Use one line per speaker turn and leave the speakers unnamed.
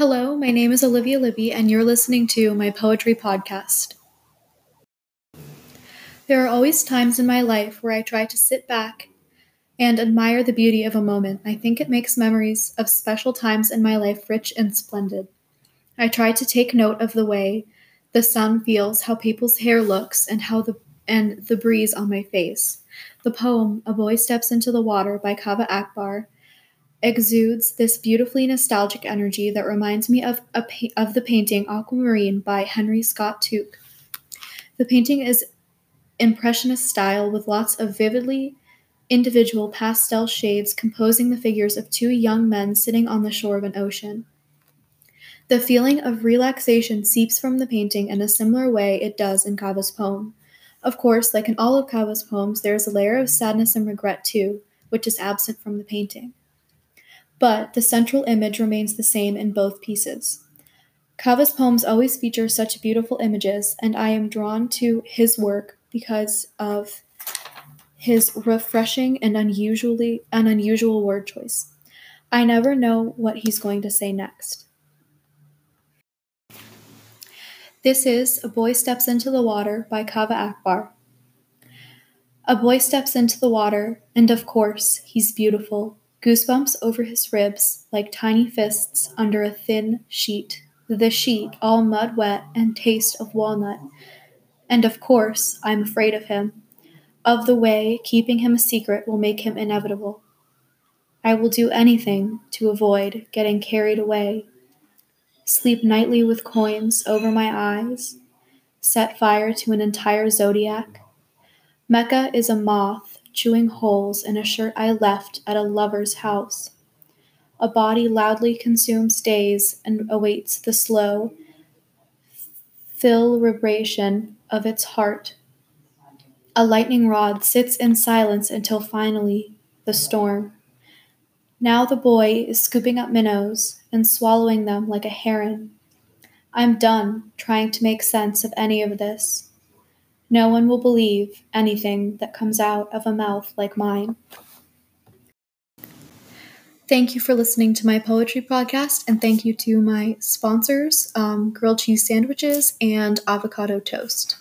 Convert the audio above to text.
Hello, my name is Olivia Libbey, and you're listening to my poetry podcast. There are always times in my life where I try to sit back and admire the beauty of a moment. I think it makes memories of special times in my life rich and splendid. I try to take note of the way the sun feels, how people's hair looks, and how the and the breeze on my face. The poem A Boy Steps into the Water by Kaveh Akbar exudes this beautifully nostalgic energy that reminds me of, a, of the painting Aquamarine by Henry Scott Tuke. The painting is impressionist style with lots of vividly individual pastel shades composing the figures of two young men sitting on the shore of an ocean. The feeling of relaxation seeps from the painting in a similar way it does in Kaveh's poem. Of course, like in all of Kaveh's poems, there is a layer of sadness and regret too, which is absent from the painting but the central image remains the same in both pieces. Kaveh's poems always feature such beautiful images, and I am drawn to his work because of his refreshing and unusually an unusual word choice. I never know what he's going to say next. This is A Boy Steps into the Water by Kaveh Akbar. A boy steps into the water, and of course, he's beautiful, Goosebumps over his ribs, like tiny fists under a thin sheet, the sheet all mud wet and taste of walnut. And of course, I'm afraid of him. Of the way keeping him a secret will make him inevitable. I will do anything to avoid getting carried away. Sleep nightly with coins over my eyes. Set fire to an entire zodiac. Mecca is a moth chewing holes in a shirt I left at a lover's house. A body loudly consumes days and awaits the slow vibration of its heart. A lightning rod sits in silence until finally the storm. Now the boy is scooping up minnows and swallowing them like a heron. I'm done trying to make sense of any of this. No one will believe anything that comes out of a mouth like mine. Thank you for listening to my poetry podcast, and thank you to my sponsors, um, grilled cheese sandwiches and avocado toast.